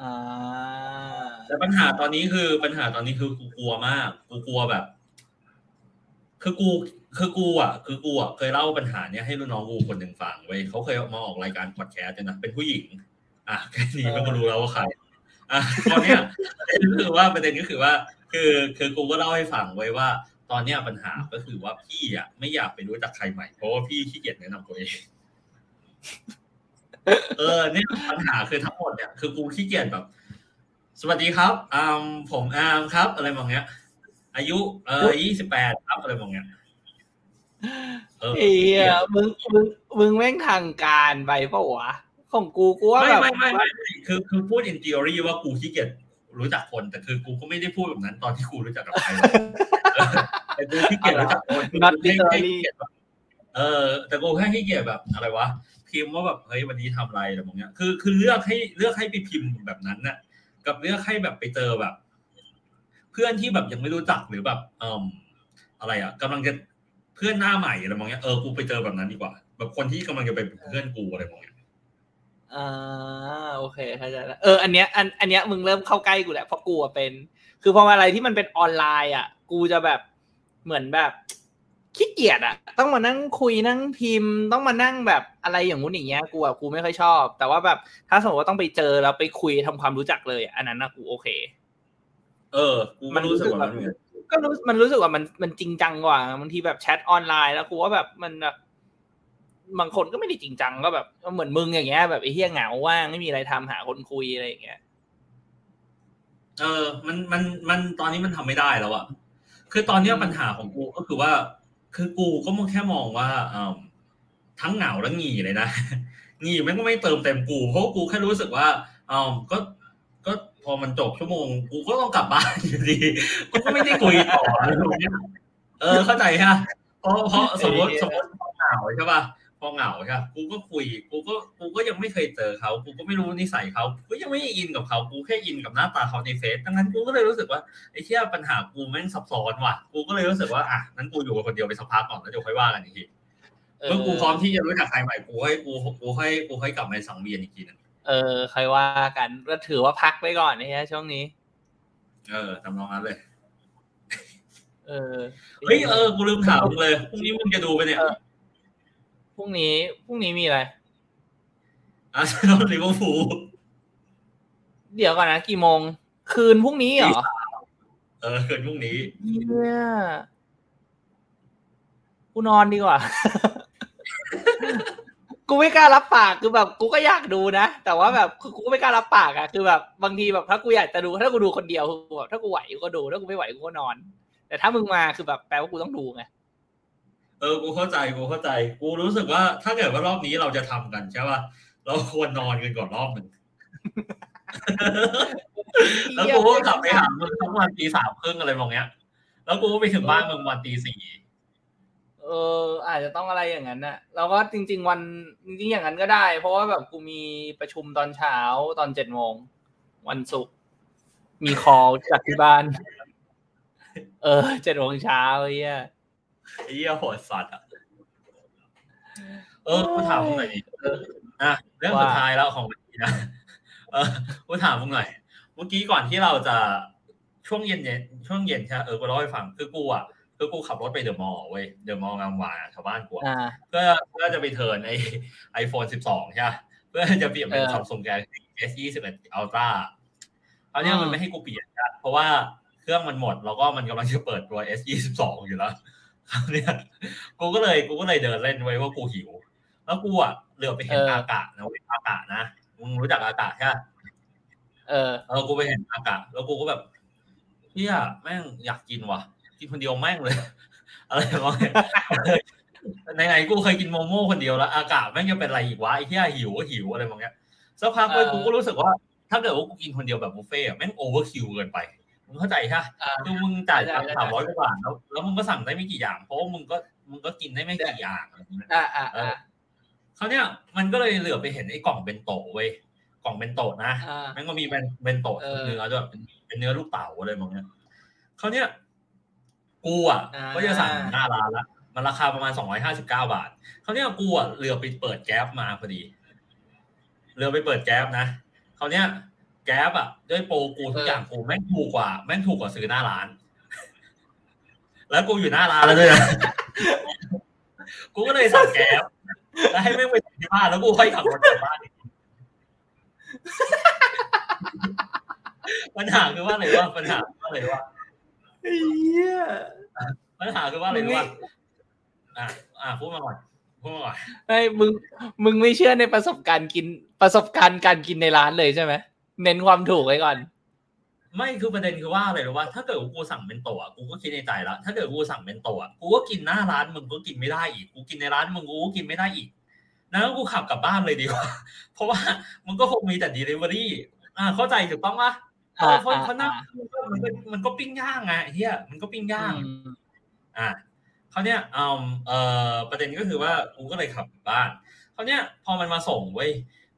อ่าแต่ปัญหาตอนนี้คือปัญหาตอนนี้คือกูกลัวมาก กูกลัวแบบ คือกู คือกูอะ คือกูอะเคยเล่าปัญหาเนี้ยให้รุ่นน้องกูคนหนึ่งฟังเว้ยเขาเคยมาออกรายการพอดแคสต์ด้วยนะ เป็นผู้หญิง อะแค่นี้มันก็รู้แล้วว่าใครอะตอน เนี้ยประเด็นก็คือว่าประเด็นก็คือว่า คือคือกูก็เล่าให้ฟังไว้ว่า ตอนเนี้ยปัญหาก็คือว่าพี่อะไม่อยากไปรู้จักใครใหม่เพราะว่าพี่ขี้เกียจแนะนำตัวเองเออเนี่ยปัญหาคือทั้งหมดเนี่ยคือกูขี้เกียจแบบ สวัสดีครับอ่าผมอาร์มครับ อะไรบางเงี้ย อายุเอ่อยี่สิบแปดครับอะไรบางเงี้ยเออเฮียมึงมึงมึงแม่งทางการไปเปล่าวะ ของกูกูว่าไม่แบบไม่ไม่ไม่ไม่คือคือพูด in theory ว่ากูขี้เกียจรู้จักคน แต่คือกูก็ไม่ได้พูดแบบนั้นตอนที่กูรู้จักกับใครหรอกเออแต่กูขี้เกียจรู้จักคนคือ not กูแค่แค่ literally ขี้เกียจแบบเออแต่กูแค่ขี้เกียจแบบอะไรวะพิมพ์ว่าแบบเฮ้ยวันนี้ทำอะไรอะไรบางอย่างคือคือเลือกให้เลือกให้ไปพิมพ์แบบนั้นน่ะ กับเลือกให้แบบไปเจอแบบ เพื่อนที่แบบยังไม่รู้จักหรือแบบเอ่ออะไรอะกำลังจะเพื่อนหน้าใหม่อะไรบางอย่างเออกูไปเจอแบบนั้นดีกว่า แบบคนที่กำลังจะเป็นเพื่อนกูอะไรบาง อย่างอ่าโอเคเข้าใจแล้วเอออันเนี้ยอันอันเนี้ยมึงเริ่มเข้าใกล้กูแหละเพราะกูอะเป็น คือพอมาอะไรที่มันเป็นออนไลน์อะ กูจะแบบเหมือนแบบขี้เกียจอะ ต้องมานั่งคุยนั่งพิมพ์ ต้องมานั่งแบบอะไรอย่างงู้นอย่างเงี้ยกูอะกูไม่ค่อยชอบ แต่ว่าแบบถ้าสมมติว่าต้องไปเจอแล้วไปคุยทำความรู้จักเลยอะอันนั้นนะกูโอเค เออ กูก็รู้สึกว่ามันเหมือนก็รู้มันรู้สึกว่ามันมันจริงจังกว่าบางทีแบบแชทออนไลน์แล้วกูว่าแบบมันแบบ บางคนก็ไม่ได้จริงจังก็แบบเหมือนมึงอย่างเงี้ยแบบไอ้เหี้ยเหงาว่างไม่มีอะไรทำหาคนคุยอะไรอย่างเงี้ยเออ มันมันมันตอนนี้มันทำไม่ได้แล้วอะคือตอนเนี้ยปัญหาของกูก็คือว่า คือกูก็มองแค่มองว่าเออทั้งเหงาและงี่เลยนะงี่แม่งก็ไม่เติมเต็มกูเพราะกูแค่รู้สึกว่าเออก็ก็พอมันจบชั่วโมง กูก็ต้องกลับบ้านอยู่ดีกูก็ไม่ได้คุยต่ออะไรแบบเนี้ยเออเข้าใจฮะเพราะเพราะสมมติสมมติพอเหงาใช่ป่ะ พอเหงาใช่ปะกูก็คุย กูก็ กูก็ยังไม่เคยเจอเขา กูก็ไม่รู้นิสัยเขากูก็ยังไม่อินกับเขา กูแค่อินกับหน้าตาเขาในเฟซดังนั้นกูก็เลยรู้สึกว่าไอ้เที่ยปัญหากูแม่งซับซ้อนว่ะ กูก็เลยรู้สึกว่าอะนั้นกูอยู่กับคนเดียวไปสักพักก่อนแล้วเดี๋ยวค่อยว่ากันอีกทีเมื่อกูพร้อมที่จะรู้จักใครใหม่กูให้กูกูให้กูให้กลับมาสังเวียนอีกทีนึงเออใครว่ากันก็ถือว่าพักไว้ก่อนนะฮะช่วงนี้ เออทำนองนั้นเลย เออเฮ้ยเออกูลืมถามมึงเลยพรุ่งนี้มึงจะดูไปเนี่ยพ รุ่งนี้พรุ่งนี้มีอะไรอาร์เซนอลลิเวอร์พูลเดี๋ยวก่อนนะ กี่โมง คืนพรุ่งนี้เหรอ เออเกินพรุ่งนี้เนี่ยกูนอนดีกว่า กูไม่กล้ารับปากคือแบบกูก็อยากดูนะ แต่ว่าแบบคือกูก็ไม่กล้ารับปากอะคือแบบบางทีแบบถ้ากูอยากจะดู ถ้ากูดูคนเดียวคือแบบถ้ากูไหวกูก็ดู ถ้ากูไม่ไหวกูก็นอน แต่ถ้ามึงมาคือแบบแปลว่ากูต้องดูไง เออ กูเข้าใจ กูเข้าใจ กูรู้สึกว่า ถ้าเกิดว่ารอบนี้เราจะทำกันใช่ป่ะ เราควรนอนกันก่อนรอบหนึ่ง แล้วกูก็กลับไปหามึงทั้งวันตีสามครึ่งอะไรแบบเนี้ย แล้วกูก็ไปถึงบ้านมึงวันตีสี่ เออ อาจจะต้องอะไรอย่างนั้นนะแล้วก็จริง ๆ วันจริง ๆ อย่างนั้นก็ได้ เพราะว่าแบบกูมีประชุมตอนเช้าตอนเจ็ดโมงวันศุกร์มีคอลจากที่บ้าน เออเจ็ดโมงเช้าไอ้เหี้ย ไอ้เหี้ยโหดสัตว์อะเออกูถามมึงหน่อยดิเอออะเรื่องสุดท้ายแล้วของวันนี้นะเออกูถามมึงหน่อยเมื่อกี้ก่อนที่เราจะช่วงเย็นเย็นช่วงเย็นใช่ไหมเออกูเล่าให้ฟังคือกูอะคือกูขับรถไปเดอะมอลล์เว้ยเดอะมอลล์งามวงวานอะแถวบ้านกูอะอ่าเพื่อเพื่อจะไป turn ไอไอโฟนสิบสองใช่ปะเพื่อจะเปลี่ยนเป็นเออซัมซุงแก S ยี่สิบเอ็ด Ultra เอาเนี้ยอืมมันไม่ให้กูเปลี่ยนนะเพราะว่าเครื่องมันหมด แล้วก็มันกำลังจะเปิดตัว S ยี่สิบสองอยู่แล้ว คราวเนี้ยกูก็เลยกูก็เลยเดินเล่นเว้ยว่ากูหิว แล้วกูอะเหลือบไปเห็นเออออากาศนะเว้ยอากาศนะมึงรู้จักอากะใช่ปะเออเออกูไปเห็นอากะแล้วกูก็แบบเหี้ยแม่งอยากกินว่ะ กินคนเดียวแม่งเลย อะไรวะไหนๆกูเคยกินโมโม่คนเดียวแล้ว อากะแม่งจะเป็นอะไรอีกวะไอ้เหี้ยหิวก็หิวอะไรบางอย่างสักพักเลยเออกูก็รู้สึกว่า ถ้าเกิดว่ากูกินคนเดียวแบบบุฟเฟ่ต์อะแม่ง overkill เกินไป มึงเข้าใจใช่ปะอ่าคือมึงจ่ายตังค์เข้าใจสามร้อยกว่าบาทแล้วแล้วมึงก็สั่งได้ไม่กี่อย่าง เพราะว่ามึงก็มึงก็กินได้ไม่กี่อย่างอะไรอย่างเงี้ยอ่าอ่าอ่าเขาวเนี่ยมันก็เลยเหลือไปเห็นไอ้กล่องเบนโตะเว้ยกล่องเบนโตะนะอ่าแม่งก็มีเป็นเบนโตะเออเนื้อด้วยเป็นเป็นเนื้อลูกเต๋าอะไรบางอย่างเขาวเนี่ยกูอะอ่าก็จะสั่งหน้าร้านละมันราคาประมาณสองร้อยห้าสิบเก้าบาทเขาวเนี่ยกูอะเหลือไปเปิดแก๊ปมาพอดี เหลือไปเปิดแก๊ปนะเขาวเนี่ย แก๊ปอะด้วยโปรกูทุกอย่างกูแม่งถูกกว่าแม่งถูกกว่าซื้อหน้าร้าน แล้วกูอยู่หน้าร้านแล้วด้วยนะกูก็เลยสั่งแก๊ปแล้วให้แม่งไปส่งที่บ้านแล้วกูค่อยขับรถกลับบ้านอีกปัญหาคือว่าอะไรวะปัญหาคือว่าอะไรวะเฮียปัญหาคือว่าอะไรมึงไม่วะอะอะพูดมาก่อนพูดมาก่อนไอ้ยมึงมึงไม่เชื่อในประสบการณ์กินประสบการณ์การกินในร้านเลยใช่ไหม เน้นความถูกไว้ก่อน ไม่คือประเด็นคือว่าอะไรรู้ว่า ถ้าเกิดว่ากูสั่งเป็นโตะกูก็คิดในใจแล้วถ้าเกิดกูสั่งเป็นโตะกูก็กินหน้าร้านมึงก็กินไม่ได้อีกกูกินในร้านมึงกูก็กินไม่ได้อีกนั้นกูขับกลับบ้านเลยดีกว่า เพราะว่ามึงก็คงมีแต่ delivery อ่าเข้าใจถูกต้องปะเออเพราะอ่าเพราะหน้าอ่ามันก็มันก็มันก็ปิ้งย่างไงเฮียมันก็ปิ้งย่างอืมอะเขาวเนี้ยอืมเอ่อประเด็นก็คือว่ากูก็เลยขับกลับบ้านเขาวเนี้ยพอมันมาส่งเว้ย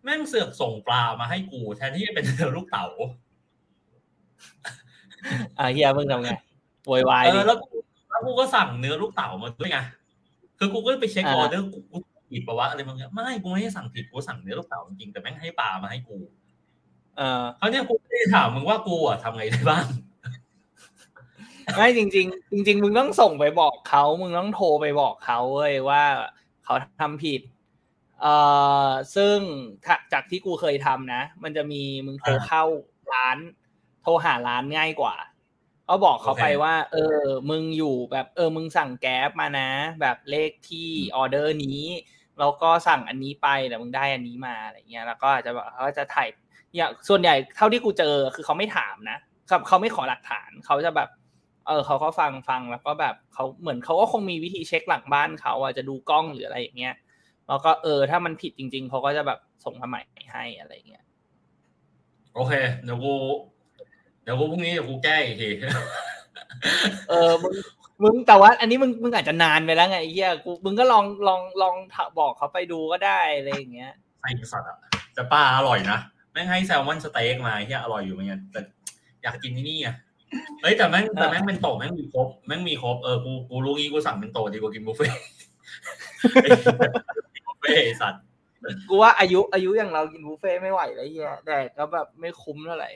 แม่งเสือกส่งปลามาให้กู แทนที่จะเป็นลูกเต๋าอ่าเฮียมึงทำไงโวยวายเอดิอแล้วกูแล้วกูก็สั่งเนื้อลูกเต๋ามาด้วยไงคือกูก็ไปเช็คออ่าอเดอร์กูกูผิดปะวะอะไรบางอย่างไม่กูไม่ได้สั่งผิดกูสั่งเนื้อลูกเต๋าจริงๆแต่แม่งให้ปลามาให้กู เออเขาวเนี้ยกูไม่ได้ถามมึงว่ากูอะทำไงได้บ้างไม่จริงๆจริงๆมึงต้องส่งไปบอกเขามึงต้องโทรไปบอกเขาเว้ยว่าเขาทำผิด เอ่อซึ่งถ้าจากที่กูเคยทำนะ มันจะมีมึงโทรอ่าเข้าร้าน โทรหาร้านง่ายกว่า ก็บอกเขาโอเคไปว่า เออ มึงอยู่แบบเออ มึงสั่งแก๊ปมานะ แบบเลขที่ออเดอร์นี้แล้วก็สั่งอันนี้ไปแต่มึงได้อันนี้มาอะไรเงี้ย แล้วก็อาจจะแบบเขาจะถ่ายอย่างส่วนใหญ่เท่าที่กูเจอคือเขาไม่ถามนะเขาเขาไม่ขอหลักฐานเขาจะแบบ เออเขาก็ฟังฟังแล้วก็แบบเขาเหมือนเขาก็คงมีวิธีเช็คหลังบ้านเขาอะจะดูกล้องหรืออะไรอย่างเงี้ย แล้วก็เออ ถ้ามันผิดจริง ๆเขาก็จะแบบส่งมาใหม่ให้อะไรอย่างเงี้ยโอเคเดี๋ยวกูเดี๋ยวกูพรุ่งนี้เดี๋ยวกูแก้อีกทีเออมึงมึงแต่ว่า อันนี้มึงมึงอาจจะนานไปแล้วไงไอ้เหี้ยกูมึงก็ลองลองลองบอกเขาไปดูก็ได้อะไรอย่างเงี้ยไอ้สัตว์อะแต่ปลาอร่อยนะแม่งให้แซลมอนสเต็กมาที่อร่อยอยู่เหมือนกันแต่อยากกินที่นี่ไงเฮ้ยแต่แม่งแต่แม่งเบนโตะแม่งมีครบแม่งมีครบเออกูกูรู้งี้กูสั่งเบนโตะดีกว่ากินบุฟเฟ่ต์กินบุ ฟเฟ่ต์ไอ้สัตว์กูว่าอายุอายุอย่างเรากินบุฟเฟ่ต์ไม่ไหวแล้วไอ้เหี้ยแดกก็แบบไม่คุ้มเท่าไหร่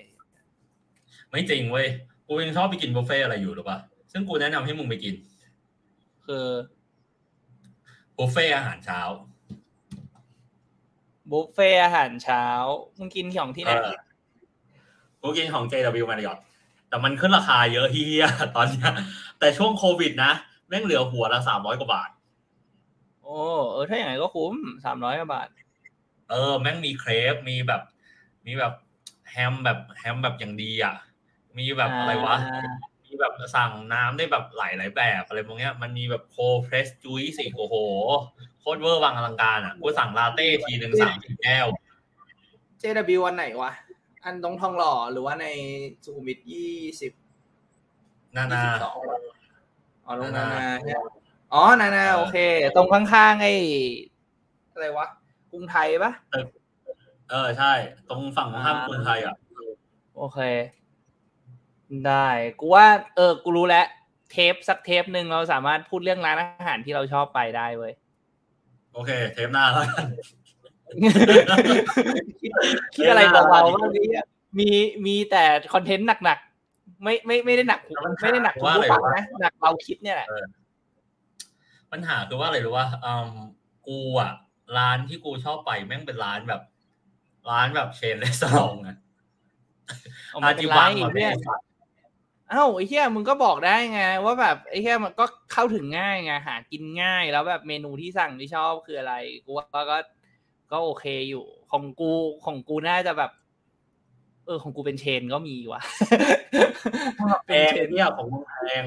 ไม่จริงเว้ยกูยังชอบไปกินบุฟเฟ่ต์อะไรอยู่หรือปะซึ่งกูแนะนำให้มึงไปกิน คือบุฟเฟ่ต์อาหารเช้าบุฟเฟ่ต์อาหารเช้ามึงกินของที่ไหนเออกูกินของ JW Marriott แต่มันขึ้นราคาเยอะเฮียตอนเนี้ยแต่ช่วงโควิดนะแม่งเหลือหัวละสามร้อยกว่าบาท โอ้เออถ้าอย่างไรก็คุ้มสามร้อยกว่าบาท เออ แม่งมีเครปมีแบบ มีแบบแฮมแบบแฮมแบบอย่างดีอะ มีแบบอะไรวะอ่ามีแบบสั่งน้ำได้แบบหลายหลายๆแบบอะไรพวกเนี้ย มันมีแบบโคเพรสจุยสิโอ้โห โคตรเวอร์วังอลังการอะ กูสั่งลาเต้ทีหนึ่งสามสิบแก้ว JW วันไหนวะ อันตรงทองหล่อหรือว่าในสุขุมวิทยี่สิบนายี่นาสิบสองอ๋อตรงนานา นานาใช่ไหมอ๋อนานาเออโอเค ตรงข้างๆไอ้อะไรวะกรุงไทยปะเออใช่ ตรงฝั่งข้ามกรุงไทยอะ โอเค ได้กูว่า เออกูรู้แล้วเทปสักเทปหนึ่งเราสามารถพูดเรื่องร้านอาหารที่เราชอบไปได้เว้ยโอเค เทปหน้าแล้วกันคิดอะไรเบาๆบ้างนี้มีมีแต่คอนเทนต์หนักๆไม่ไม่ไม่ได้หนักแล้วมันไม่ได้หนักคุณว่าผู้ฟังอะไรวะนะหนักเราคิดเนี่ยแหละ ปัญหาคือว่าอะไรรู้ว่าอืมกูอะ ร้านที่กูชอบไปแม่งเป็นร้านแบบ ร้านแบบเชนเลสซองอะเอามาอาเป็จินไรวังอะเนี่ยไอ้สัตว์เอ้าไอ้เหี้ยมึงก็บอกได้ไง ว่าแบบไอ้เหี้ยมันก็เข้าถึงง่ายไงหากินง่ายแล้วแบบเมนูที่สั่งที่ชอบคืออะไรกูว่าก็ก็ก็โอเคอยู่ ของกูของกูน่าจะแบบ เออของกูเป็นเชนก็มีว่ะแพงเนี่ยของมึงแพง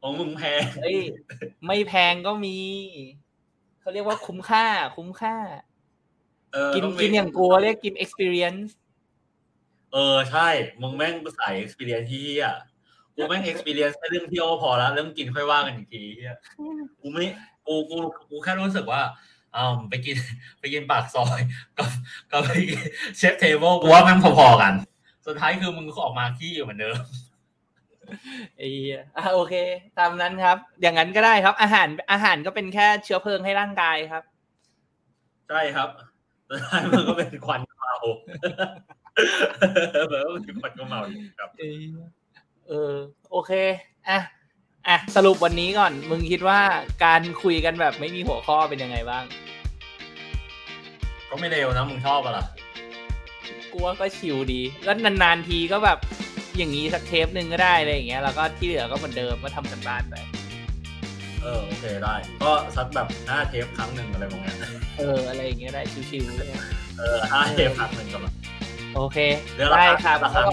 ของมึงแพงเฮ้ยไม่แพงก็มีเขาเรียกว่าคุ้มค่า คุ้มค่าเออกินต้มีกินอย่างกูเรียกกิน experience เออใช่มึงแม่งใส่ experience ที่เหี้ยกูแม่ง experience แค่เรื่องเที่ยวพอแล้วเรื่องกินค่อยว่ากันอีกทีเหี้ยกูไม่กูกูกูแค่รู้สึกว่าอ้าวไปกินไปกินปากซอยกับกับไปกิน chef's table กูว่าแม่งพอๆกัน สุดท้ายคือมึงก็ออกมาขี้อยู่เหมือนเดิม ไอ้เหี้ยอะโอเค ตามนั้นครับ อย่างนั้นก็ได้ครับ อาหารอาหารก็เป็นแค่เชื้อเพลิงให้ร่างกายครับ ใช่ครับสุดท้ายมันก็เป็นควันเมาเหมือนว่ามันเป็นควันเมาอยู่ครับเออเออ โอเคอะอะสรุปวันนี้ก่อน มึงคิดว่าการคุยกันแบบไม่มีหัวข้อเป็นยังไงบ้าง ก็ไม่เร็วนะ มึงชอบปะล่ะกูว่าก็ชิลดี ก็นานๆทีก็แบบ อย่างนี้สักเทปหนึ่งก็ได้อะไรอย่างเงี้ยแล้วก็ที่เหลือก็เหมือนเดิมก็ทำกันบ้านไปเออโอเคได้ ก็สักแบบห้าเทปครั้งหนึ่งอะไรประมาณนี้เอออะไรอย่างเงี้ยได้ชิวๆเลยเออห้าเทปครั้งหนึ่งก็แบบโอเคเรื่องราได้คาครับราคาก็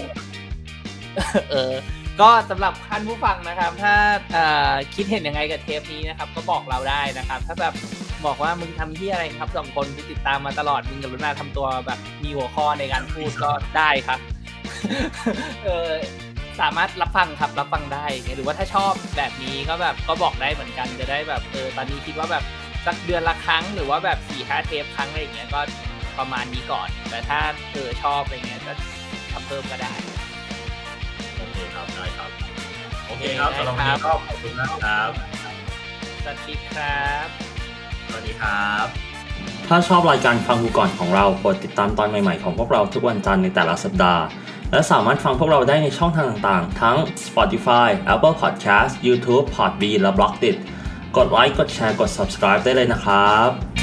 เออก็สำหรับท่านผู้ฟังนะครับ ถ้าเอ่อคิดเห็นยังไงกับเทปนี้นะครับ ก็บอกเราได้นะครับ ถ้าแบบบอกว่ามึงทำที่อะไรครับสองคนที่ติดตามมาตลอดมึงกับลุนาทำตัวแบบมีหัวข้อในการพูดก็ได้ครับ เออสามารถรับฟังครับรับฟังได้ หรือว่าถ้าชอบแบบนี้ก็แบบก็บอกได้เหมือนกันจะได้แบบเออตอนนี้คิดว่าแบบสักเดือนละครั้งหรือว่าแบบสี่ห้าเทปครั้งอะไรอย่างเงี้ยก็ประมาณนี้ก่อน แต่ถ้าเออชอบอะไรเงี้ยก็ทำเพิ่มก็ได้ โอเคครับได้ครับ โอเคครับได้สำหรับวันครันี้บก็ขอบคุณมากครับ สวัสดีครับ สวัสดีครับ ถ้าชอบรายการฟังกูก่อนของเรากดติดตามตอนใหม่ๆของพวกเราทุกวันจันทร์ในแต่ละสัปดาห์ และสามารถฟังพวกเราได้ในช่องทางต่างๆ ทั้ง Spotify, Apple Podcast, YouTube, Podbean และ b l o g d i t กดไลค์ กดแชร์ กด subscribe ได้เลยนะครับ